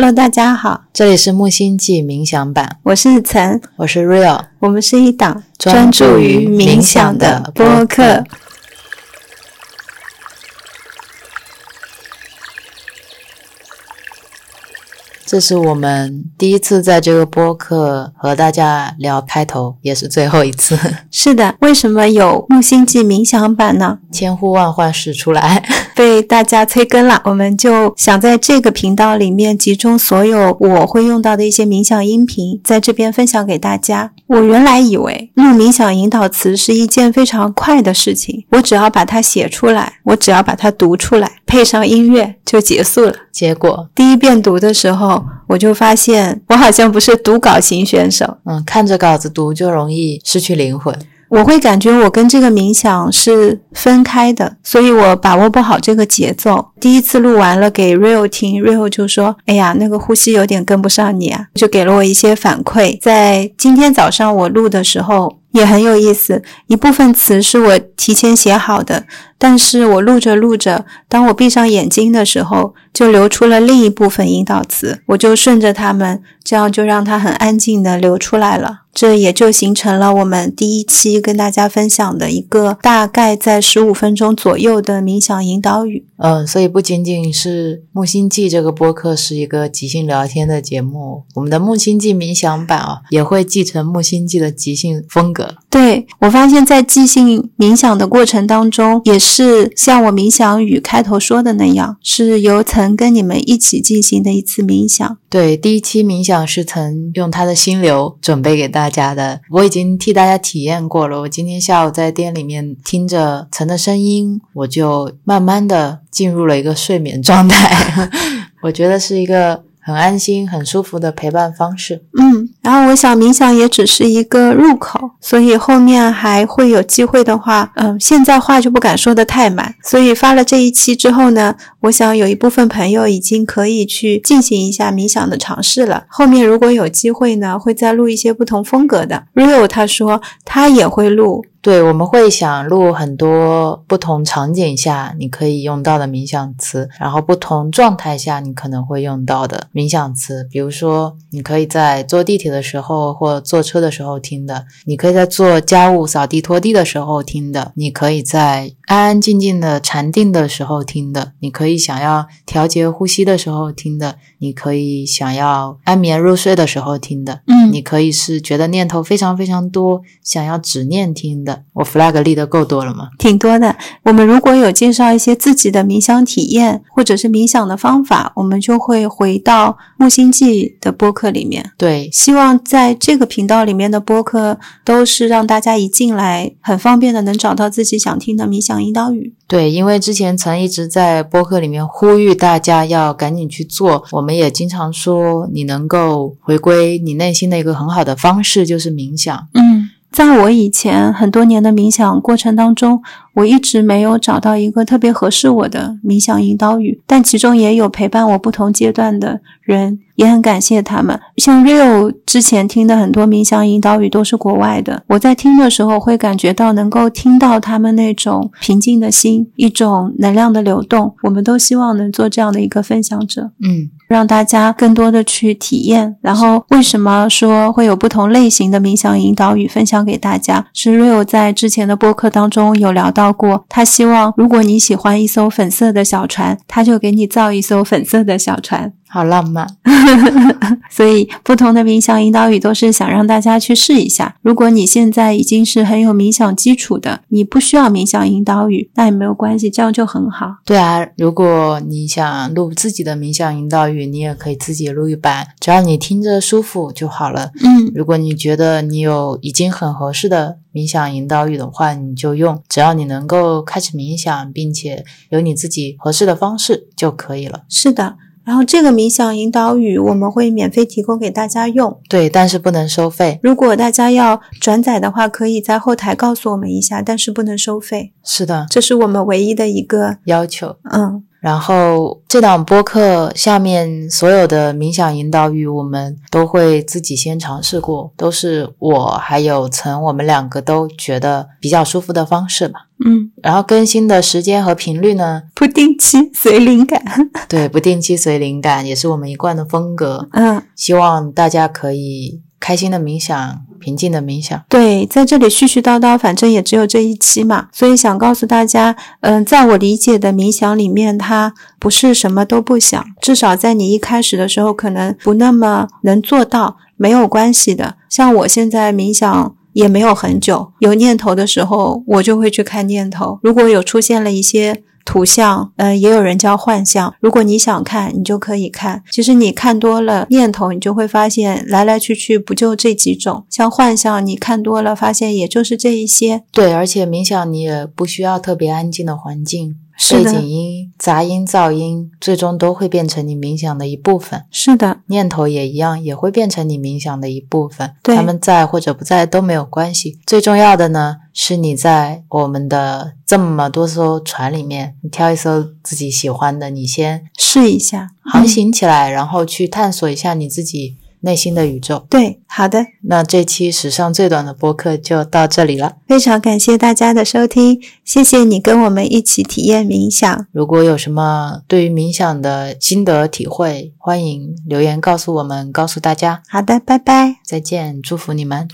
Hello，大家好，这里是木星记冥想版，我是岑，我是 Real，我们是一档专注于冥想的播客。这是我们第一次在这个播客和大家聊开头，也是最后一次。是的，为什么有木星记冥想版呢？千呼万唤始出来，被大家催更了，我们就想在这个频道里面集中所有我会用到的一些冥想音频，在这边分享给大家。我原来以为录冥想引导词是一件非常快的事情，我只要把它写出来，我只要把它读出来，配上音乐就结束了。结果第一遍读的时候，我就发现我好像不是读稿型选手，嗯，看着稿子读就容易失去灵魂。我会感觉我跟这个冥想是分开的，所以我把握不好这个节奏。第一次录完了给 Real 听，Real 就说：“哎呀，那个呼吸有点跟不上你啊。”就给了我一些反馈。在今天早上我录的时候也很有意思，一部分词是我提前写好的，但是我录着录着，当我闭上眼睛的时候，就流出了另一部分引导词，我就顺着它们，这样就让它很安静的流出来了。这也就形成了我们第一期跟大家分享的一个大概在十五分钟左右的冥想引导语。嗯，所以不仅仅是木星记这个播客是一个即兴聊天的节目，我们的木星记冥想版啊也会继承木星记的即兴风格。对我发现，在即兴冥想的过程当中，也是像我冥想语开头说的那样，是由曾跟你们一起进行的一次冥想。对，第一期冥想是曾用他的心流准备给大家的，我已经替大家体验过了。我今天下午在店里面听着曾的声音，我就慢慢的进入了一个睡眠状态。我觉得是一个很安心、很舒服的陪伴方式。嗯，然后我想冥想也只是一个入口，所以后面还会有机会的话，嗯，现在话就不敢说的太满。所以发了这一期之后呢，我想有一部分朋友已经可以去进行一下冥想的尝试了。后面如果有机会呢，会再录一些不同风格的。Rio 他说他也会录。对，我们会想录很多不同场景下你可以用到的冥想词，然后不同状态下你可能会用到的冥想词。比如说，你可以在坐地铁的的时候或坐车的时候听的；你可以在做家务、扫地、拖地的时候听的；你可以在安安静静的禅定的时候听的；你可以想要调节呼吸的时候听的；你可以想要安眠入睡的时候听的。嗯，你可以是觉得念头非常非常多，想要只念听的。我 flag 立的够多了吗？挺多的。我们如果有介绍一些自己的冥想体验，或者是冥想的方法，我们就会回到木星记的播客里面。对，希望在这个频道里面的播客都是让大家一进来很方便的能找到自己想听的冥想引导语。对，因为之前曾一直在播客里面呼吁大家要赶紧去做，我们也经常说，你能够回归你内心的一个很好的方式就是冥想。嗯。在我以前很多年的冥想过程当中，我一直没有找到一个特别合适我的冥想引导语，但其中也有陪伴我不同阶段的人，也很感谢他们。像 Rio 之前听的很多冥想引导语都是国外的，我在听的时候会感觉到能够听到他们那种平静的心，一种能量的流动。我们都希望能做这样的一个分享者。嗯。让大家更多的去体验，然后为什么说会有不同类型的冥想引导语分享给大家？是 Rio 在之前的播客当中有聊到过，他希望如果你喜欢一艘粉色的小船，他就给你造一艘粉色的小船。好浪漫，所以不同的冥想引导语都是想让大家去试一下。如果你现在已经是很有冥想基础的，你不需要冥想引导语，那也没有关系，这样就很好。对啊，如果你想录自己的冥想引导语，你也可以自己录一版，只要你听着舒服就好了。嗯，如果你觉得你有已经很合适的冥想引导语的话，你就用，只要你能够开始冥想，并且有你自己合适的方式就可以了。是的。然后这个冥想引导语我们会免费提供给大家用，对，但是不能收费。如果大家要转载的话，可以在后台告诉我们一下，但是不能收费。是的，这是我们唯一的一个要求。嗯，然后这档播客下面所有的冥想引导语，我们都会自己先尝试过，都是我还有曾我们两个都觉得比较舒服的方式吧。嗯，然后更新的时间和频率呢？不定期随灵感。对，不定期随灵感也是我们一贯的风格。嗯，希望大家可以开心的冥想，平静的冥想。对，在这里絮絮叨叨，反正也只有这一期嘛，所以想告诉大家，嗯，在我理解的冥想里面，它不是什么都不想，至少在你一开始的时候，可能不那么能做到，没有关系的。像我现在冥想。也没有很久，有念头的时候，我就会去看念头。如果有出现了一些图像，呃，也有人叫幻象。如果你想看，你就可以看。其实你看多了念头，你就会发现来来去去不就这几种。像幻象，你看多了，发现也就是这一些。对，而且冥想你也不需要特别安静的环境。背景音、杂音、噪音，最终都会变成你冥想的一部分。是的，念头也一样，也会变成你冥想的一部分。对他们在或者不在都没有关系。最重要的呢，是你在我们的这么多艘船里面，你挑一艘自己喜欢的，你先试一下航行起来，然后去探索一下你自己内心的宇宙。对，好的，那这期史上最短的播客就到这里了。非常感谢大家的收听，谢谢你跟我们一起体验冥想。如果有什么对于冥想的心得体会，欢迎留言告诉我们，告诉大家。好的，拜拜。再见，祝福你们。